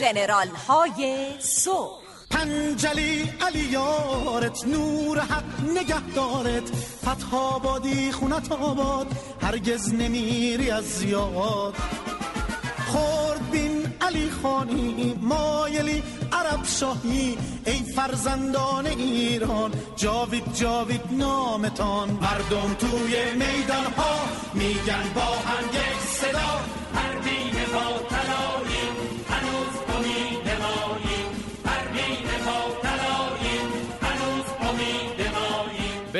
ژنرال های سرخ پنجلی علی یارت نور حق نگهدارت فتح آبادی خونت آباد هرگز نمیری از زیاد. خورد بین علی خانی مایلی عرب شاهی. ای فرزندان ایران جاوید جاوید نامتان. مردم توی میدان ها میگن با هم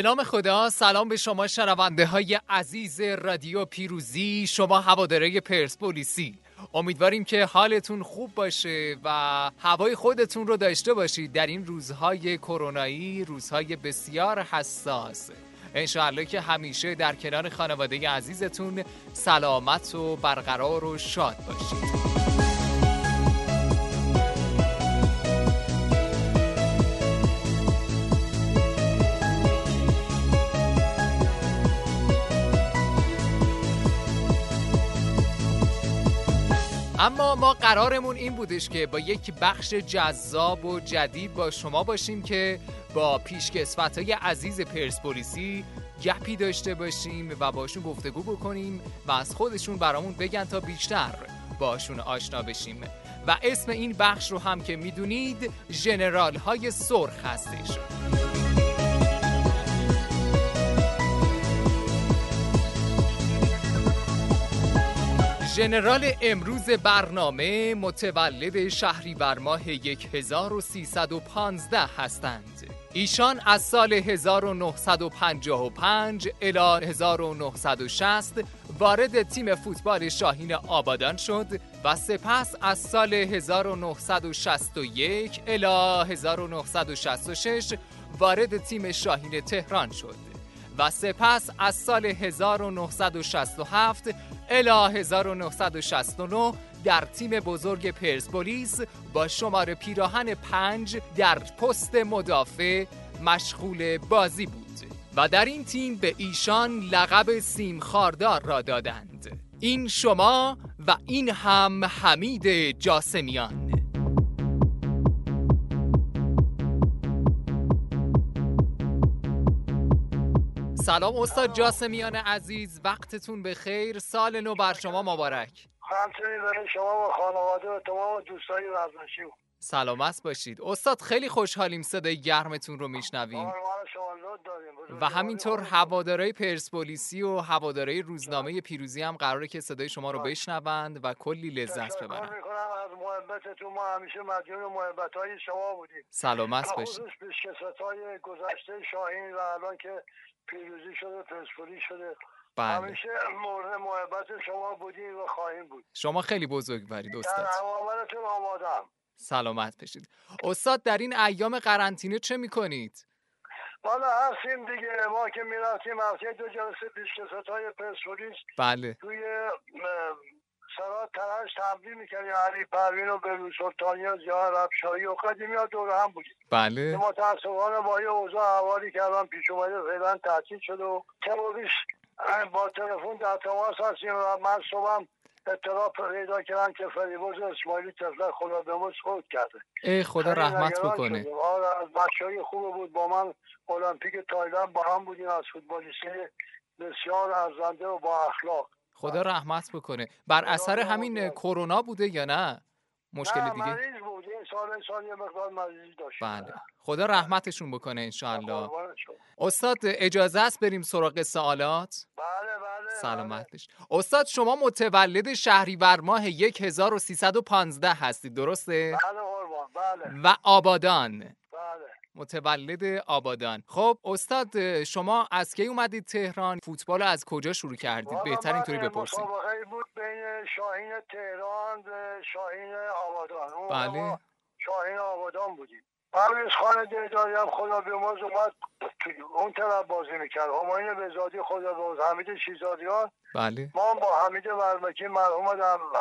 به نام خدا سلام به شما شنونده های عزیز رادیو پیروزی شما هواداره پرسپولیسی. امیدواریم که حالتون خوب باشه و هوای خودتون رو داشته باشید در این روزهای کرونایی روزهای بسیار حساس. انشاءالله که همیشه در کنار خانواده عزیزتون سلامت و برقرار و شاد باشید. این بودش که با یک بخش جذاب و جدید با شما باشیم که با پیشکسوت های عزیز پرسپولیسی گپی داشته باشیم و باشون گفتگو بکنیم و از خودشون برامون بگن تا بیشتر باشون آشنا بشیم. و اسم این بخش رو هم که می‌دونید ژنرال های سرخ هستش. ژنرال امروز برنامه متولد شهریور ماه 1315 هستند. ایشان از سال 1955 الی 1960 وارد تیم فوتبال شاهین آبادان شد و سپس از سال 1961 الی 1966 وارد تیم شاهین تهران شد. و سپس از سال 1967 الی 1969 در تیم بزرگ پرسپولیس با شماره پیراهن پنج در پست مدافع مشغول بازی بود و در این تیم به ایشان لقب سیم خاردار را دادند. این شما و این هم حمید جاسمیان. سلام استاد جاسمیان عزیز وقتتون به خیر سال نو بر شما مبارک. همچنین برای شما و خانواده و تمام دوستای ورزشی سلامت باشید. استاد خیلی خوشحالیم صدای گرمتون رو میشنویم. و همینطور هوادارای پرسپولیسی و هوادارای روزنامه پیروزی هم قراره که صدای شما رو بشنوند و کلی لذت ببرن از محبتتون. ما همیشه مدیون محبت های شما بودیم. سلامت باشید. های گذشته شاهین و الان که پیروزی شده پرسپولیس شده. بله. همیشه مورد محبت شما بودیم و خواهیم بود. شما خیلی بزرگوارید استاد در آمادم. سلامت بشید. استاد در این ایام قرنطینه چه می‌کنید؟ حالا هستیم دیگه. ما که می‌رفتیم هفته دو جلسه پیشکست های پرسپولیس بله. توی سرات ترش تمرین می‌کردیم علی پروین و بروز سلطانی و زیان رفشایی و قدیمی ها دور هم بودیم بله. متاسفانه با یه اوضاع حوالی الان پیش اومده فعلا تعطیل شده و تروریست با تلفن در تماس هستیم و من صبحم اطلاع پیدا کردم که فریبوز اسماعیلی تفله خدا به خود کرده. ای خدا رحمت بکنه آره از بچه های خوب بود. با من المپیک تایلند با هم بودیم از فوتبالیستی بسیار ارزنده و با اخلاق. خدا رحمت بکنه. بر اثر همین کرونا بوده یا نه؟ مشکل دیگه؟ سال یه مقدار داشت. بله. خدا رحمتشون بکنه انشاءالله. استاد اجازه است بریم سراغ سوالات؟ بله بله سلامت استاد شما متولد شهریور ماه 1315 هستید. درسته؟ بله بله. و آبادان. متولد آبادان. خب استاد شما از کی اومدید تهران؟ فوتبال از کجا شروع کردید؟ بهتر اینطوری بپرسید. مسابقه بود بین شاهین تهران و شاهین آبادان. اون بله. شاهین آبادان بودیم. پرویز خان دیداری هم خدا بیامرز اومد اون طرف بازی می‌کرد. هماین بزادی خدا بیامرز حمید شیزادیان. بله. ما با حمید ورمکی مرحوم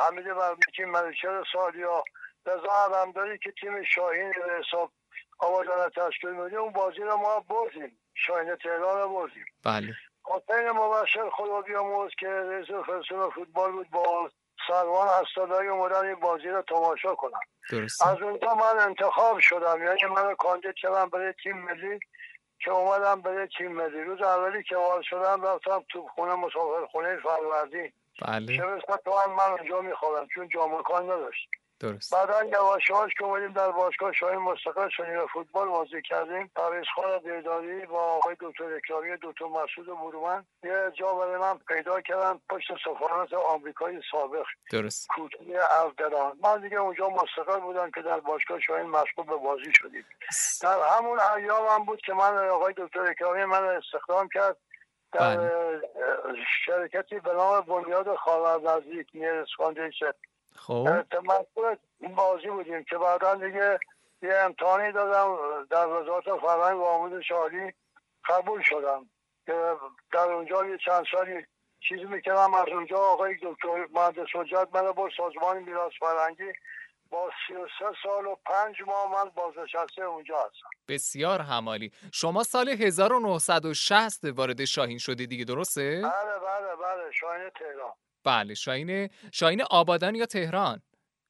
حمید ورمکی ملکر سالیا. رضا علمداری که تیم شاهین به حساب آبادان تشکیل میدیم اون بازی رو ما بردیم. شاهین تهران رو بردیم. بله. حسین مبشر خدا بیاموز که رئیس فدراسیون فوتبال بود با سلمان هستادایی اومدن این بازی رو تماشا کنم درست از اونجا من انتخاب شدم. یعنی من کاندید کردم برای تیم ملی که اومدم برای تیم ملی. روز اولی که وارد شدم رفتم تو خونه مسافر خونه فروردین. بله. چه تو من اونجا میخوابم چون جامکان نداشت. درست. بعدا یواش یواش که اومدیم در باشگاه شاهین مستقل شدیم فوتبال بازی کردیم پرویز خان بیداری با آقای دکتر اکرامی دکتر مسعود برومن یه جا برای من پیدا کردن پشت سفارت آمریکای سابق. درست. کوتنی اردلان من دیگه اونجا مستقل بودم که در باشگاه شاهین مشغول به بازی شدیم. در همون ایام هم بود که من آقای دکتر اکرامی من استخدام کرد در بله. شرکتی به نام بنیاد خاور نزدیک فاندیشن خب. این بازی بودیم که بعدا دیگه یه امتحانی دادم در وزارت فرهنگ و آموزش شالی قبول شدم. که در اونجا یه چند سالی چیزی می‌کردم از اونجا آقای دکتر مهندس حجت من با سازمان میراث فرهنگی. با 33 سال و پنج ماه من بازنشسته اونجا هستم. بسیار همالی. شما سال 1960 وارد شاهین شدی دیگه درسته؟ بله بله بله شاهین تهران. بله شاهین شاهین آبادان یا تهران؟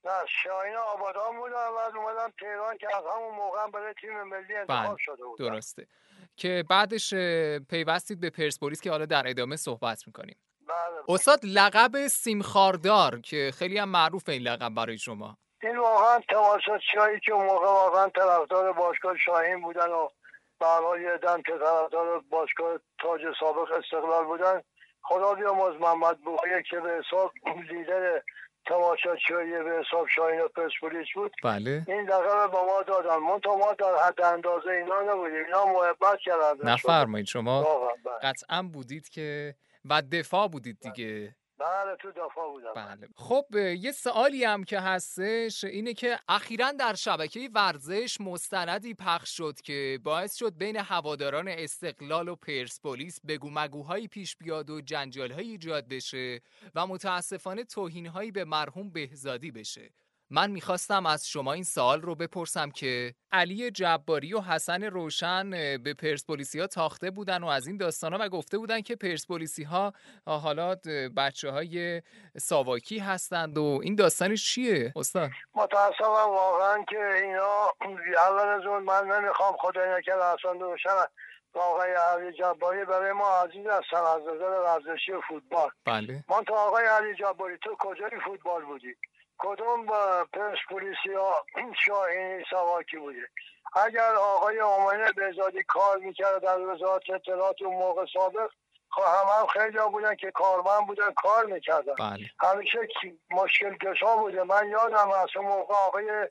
نه شاهین آبادان بودم و اومدم تهران که از همون موقع هم برای تیم ملی انتخاب بله شده بودم. درسته. که بعدش پیوستید به پرسپولیس که حالا در ادامه صحبت می‌کنیم. بله استاد لقب سیمخاردار که خیلی هم معروف این لقب برای شما. این واقعا تماشاچیایی که موقع واقعا طرفدار باشگاه شاهین بودن و برای یه دم که طرفدار باشگاه تاج سابق استقلال بودن خدا بیامرز محمد بوقیه که به حساب لیدر تماشاچیایی به حساب شاهین پرسپولیس بود. بله. این لقب به ما دادن. من تا ما در حد اندازه اینا نبودیم. اینا محبت کردن. نفرمایید شما. بله. قطعا بودید که و دفاع بودید دیگه. بله تو دفاع بودم بله. خب یه سوالی هم که هستش اینه که اخیرا در شبکه ورزش مستندی پخش شد که باعث شد بین هواداران استقلال و پرسپولیس بگو مگوهایی پیش بیاد و جنجالهایی ایجاد بشه و متاسفانه توهینهایی به مرحوم بهزادی بشه. من می‌خواستم از شما این سوال رو بپرسم که علی جباری و حسن روشن به پرسپولیسی ها تاخته بودن و از این داستان ها و گفته بودن که پرسپولیسی ها حالا بچه های ساواکی هستند و این داستانش چیه؟ استاد. متاسفم واقعا که اینا اون من نمی‌خوام خدای نکرد حسن روشن آقای علی جباری برای ما عزیز هستن از نظر ورزشی فوتبال. بله. من تا آقای علی جباری تو کجای فوتبال بودی؟ کدوم با پرسپولیسی ها شاهینی سواکی بودی اگر آقای آمینه بهزادی کار می‌کرد در وزارت اطلاعات اون موقع سابق خب هم هم خیلی ها بودن که کارمند بودن کار می‌کردن. بله. همیشه مشکل کشا بوده. من یادم از اون موقع آقای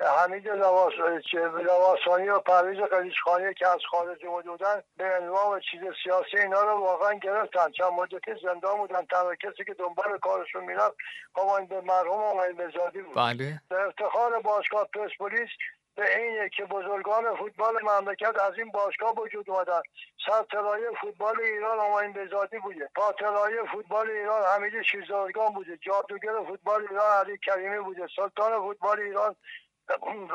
حمید لواسانی و پرویز قلیچخانی که از خارج اومده بودن به عنوان چیز سیاسی اینا رو واقعا گرفتن. چند مدتی زندان بودن تنها کسی که دنبال کارشون می‌رفت به مرحوم آقای بزادی بود. بله. به افتخار باشگاه پرسپولیس به اینه که بزرگان فوتبال مملکت از این باشگاه وجود اومدن. سر طلایه فوتبال ایران آمین بزادی بوده. پا طلایه فوتبال ایران حمید شیرزادگان بوده. جادوگر فوتبال ایران علی کریمی بوده. سلطان فوتبال ایران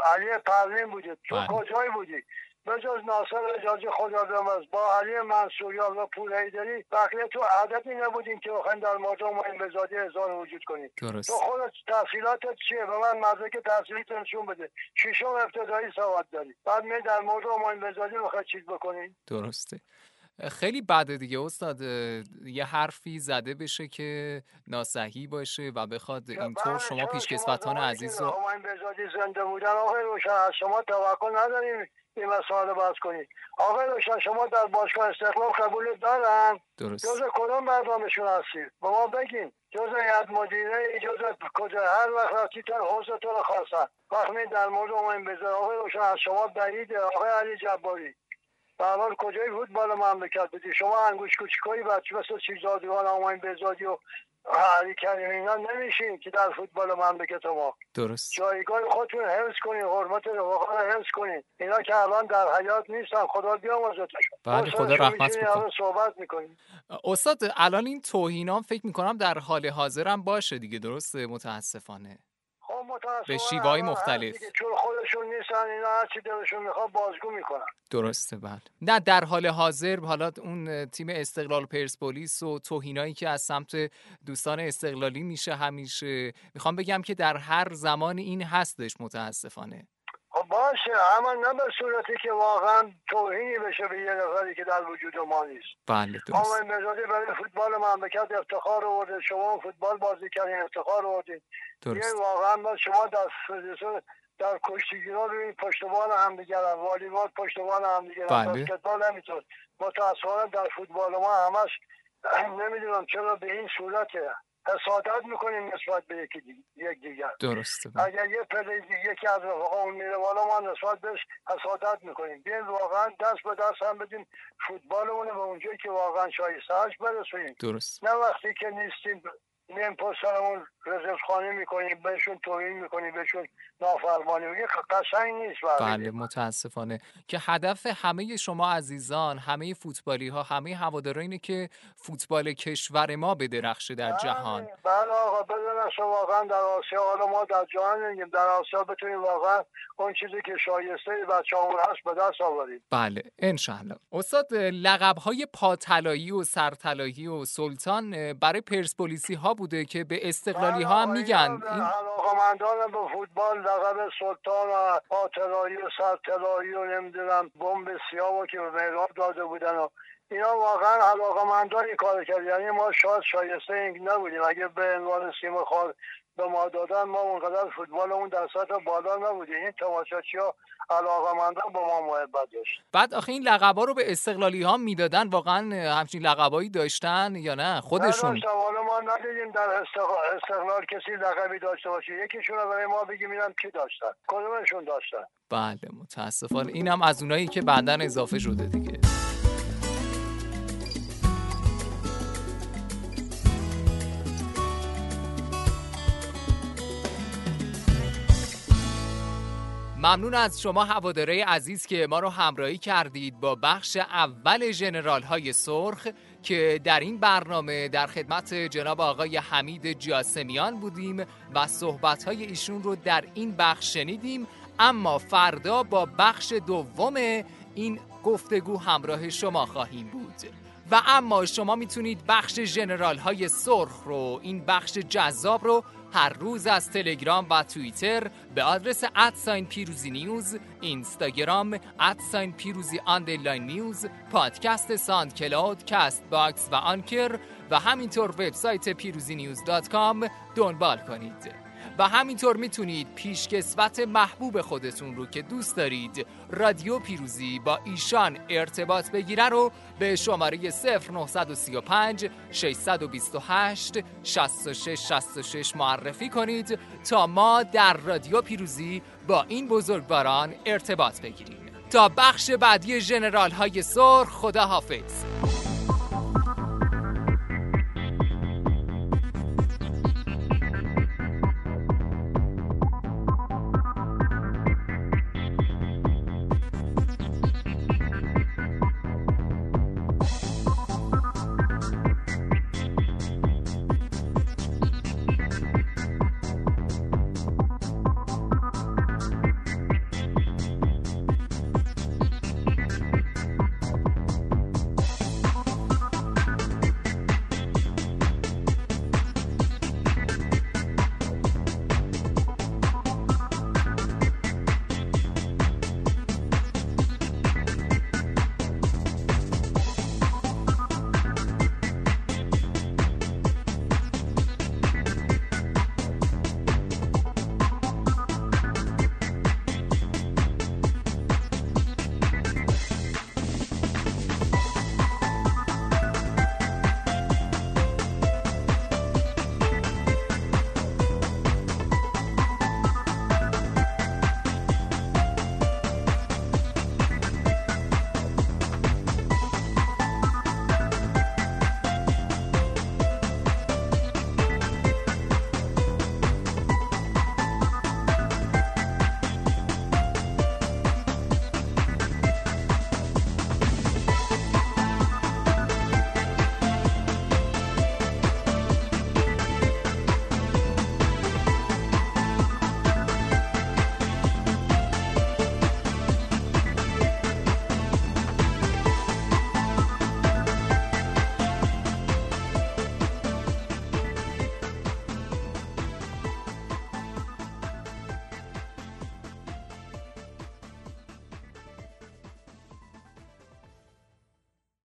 علی پروین بوده. تو بله. کجای بودی؟ به جز ناصر اجازه خدا بیامرز با علی منصوریان و پور حیدری بقیه تو عددی نبودین که بخواین در مورد آمین بزادی اظهار وجود کنید تو خودت تحصیلاتت چیه؟ به من مدرک تحصیلیت نشون بده. ششم ابتدایی سواد داری. بعد می در مورد آمین بزادی بخواد چیز بکنی؟ درسته. خیلی بده دیگه استاد یه حرفی زده بشه که ناسحی باشه و بخواد اینطور بله، شما پیشکسوتان عزیز رو آمین بزادی زنده بودن آقای روشن از شما توقع نداریم این مسائل بحث کنید. آقای روشن شما در باشگاه استقلال قبول دارن؟ درست. جز کدام برنامهشون هستید؟ به ما بگین. جز هیئت مدیره جز کجا؟ هر وقت تر حوزتون رو خواستن. وقت در مورد اومین بزن آقای روشن از شما بعیده. آقای علی جباری. به حال کجای فوتبال مملکت بودی؟ شما انگوش کوچیکایی بچه مثل چیزادگان آمین بزادی و علی کریمی اینا نمیشین که در فوتبال مملکت ما. درست. جایگاه خودتون حفظ کنین حرمت رفقا رو حفظ کنین. اینا که الان در حیات نیستن خدا بیامرزتشون. بله، خدا رحمت بکنه. صحبت می‌کنین. استاد الان این توهینام فکر می‌کنم در حال حاضرم باشه دیگه درسته؟ متاسفانه. به شیوهای مختلف. چون خودشون نیستن اینا هر چی دلشون می‌خواد بازگو می‌کنن. درسته بله. نه در حال حاضر حالا اون تیم استقلال پرسپولیس و توهینایی که از سمت دوستان استقلالی میشه همیشه. می‌خوام بگم که در هر زمان این هستش متاسفانه. خب باشه اما نه به صورتی که واقعا توهینی بشه به یه نفری که در وجود ما نیست. بله درست. آقای مزادی برای فوتبال مملکت افتخار آورده شما فوتبال بازی کردین افتخار آوردین. درست. یه واقعا شما در فدراسیون در کشتیگیرا روی پشتبان هم دیگرن والیبال پشتبان هم دیگرن بله. بسکتبال همینطور متاسفانه در فوتبال ما همش نمی‌دونم چرا به این صورته. حسادت می‌کنیم نسبت به یکی دیگر یک دیگر. درسته. اگر یه دیگه یکی از رفقامون میره بالا ما نسبت بهش حسادت می‌کنیم. بیاین واقعا دست به دست هم بدیم فوتبالمون به اونجایی که واقعا شایستهاش برسونیم. درست. نه وقتی که نیستیم میم پسترمون رزرو خانه می‌کنیم بهشون توهین می‌کنیم بهشون نافرمانی میگه قشنگ نیست بله متاسفانه. که هدف همه شما عزیزان همه فوتبالی ها همه هوادارا اینه که فوتبال کشور ما بدرخشه در جهان. بله بله آقا شما واقعا در آسیا حالا ما در جهان نگیم در آسیا بتونیم واقعا اون چیزی که شایسته بچه هست به دست آوریم. بله انشالله استاد لقب های پاتلایی و سرطلایی و سلطان برای پرسپولیسی ها بوده که به استقلالی ها هم میگن. این علاقمندان به فوتبال لقب سلطان و پاتلایی و سرطلایی و نمی‌دونم بمب سیاه و که به مهراب داده بودن و اینا واقعا علاقمندان این کار کرد یعنی ما شاید شایسته این نبودیم. اگه به عنوان سیم خال به ما دادن ما اونقدر فوتبالمون در سطح بالا نبودیم. این تماشاچی ها علاقمندان با ما محبت داشت بعد آخه این لقبا رو به استقلالی ها می‌دادن واقعا همچین لقبایی داشتن یا نه؟ خودشون. حالا ما ندیدیم در استقلال, کسی لقبی داشته باشه. یکیشون رو برای ما بگیم اینم کی داشتن؟ کدومشون داشتن؟ بله متاسفانه. اینم از اونایی که بعدا اضافه شده دیگه. ممنون از شما هواداره عزیز که ما رو همراهی کردید با بخش اول جنرال های سرخ که در این برنامه در خدمت جناب آقای حمید جاسمیان بودیم و صحبت های ایشون رو در این بخش شنیدیم. اما فردا با بخش دوم این گفتگو همراه شما خواهیم بود. و اما شما می‌تونید بخش ژنرال های سرخ رو این بخش جذاب رو هر روز از تلگرام و توییتر به آدرس at sign پیروزی news اینستاگرام at sign پیروزی underline news پادکست SoundCloud Castbox و Anchor و همینطور وبسایت پیروزی نیوز دات کام دنبال کنید. و همینطور می‌تونید پیشکسوت محبوب خودتون رو که دوست دارید رادیو پیروزی با ایشان ارتباط بگیره رو به شماره 0935 628 66 66 معرفی کنید تا ما در رادیو پیروزی با این بزرگواران ارتباط بگیریم. تا بخش بعدی جنرال های سرخ خدا حافظ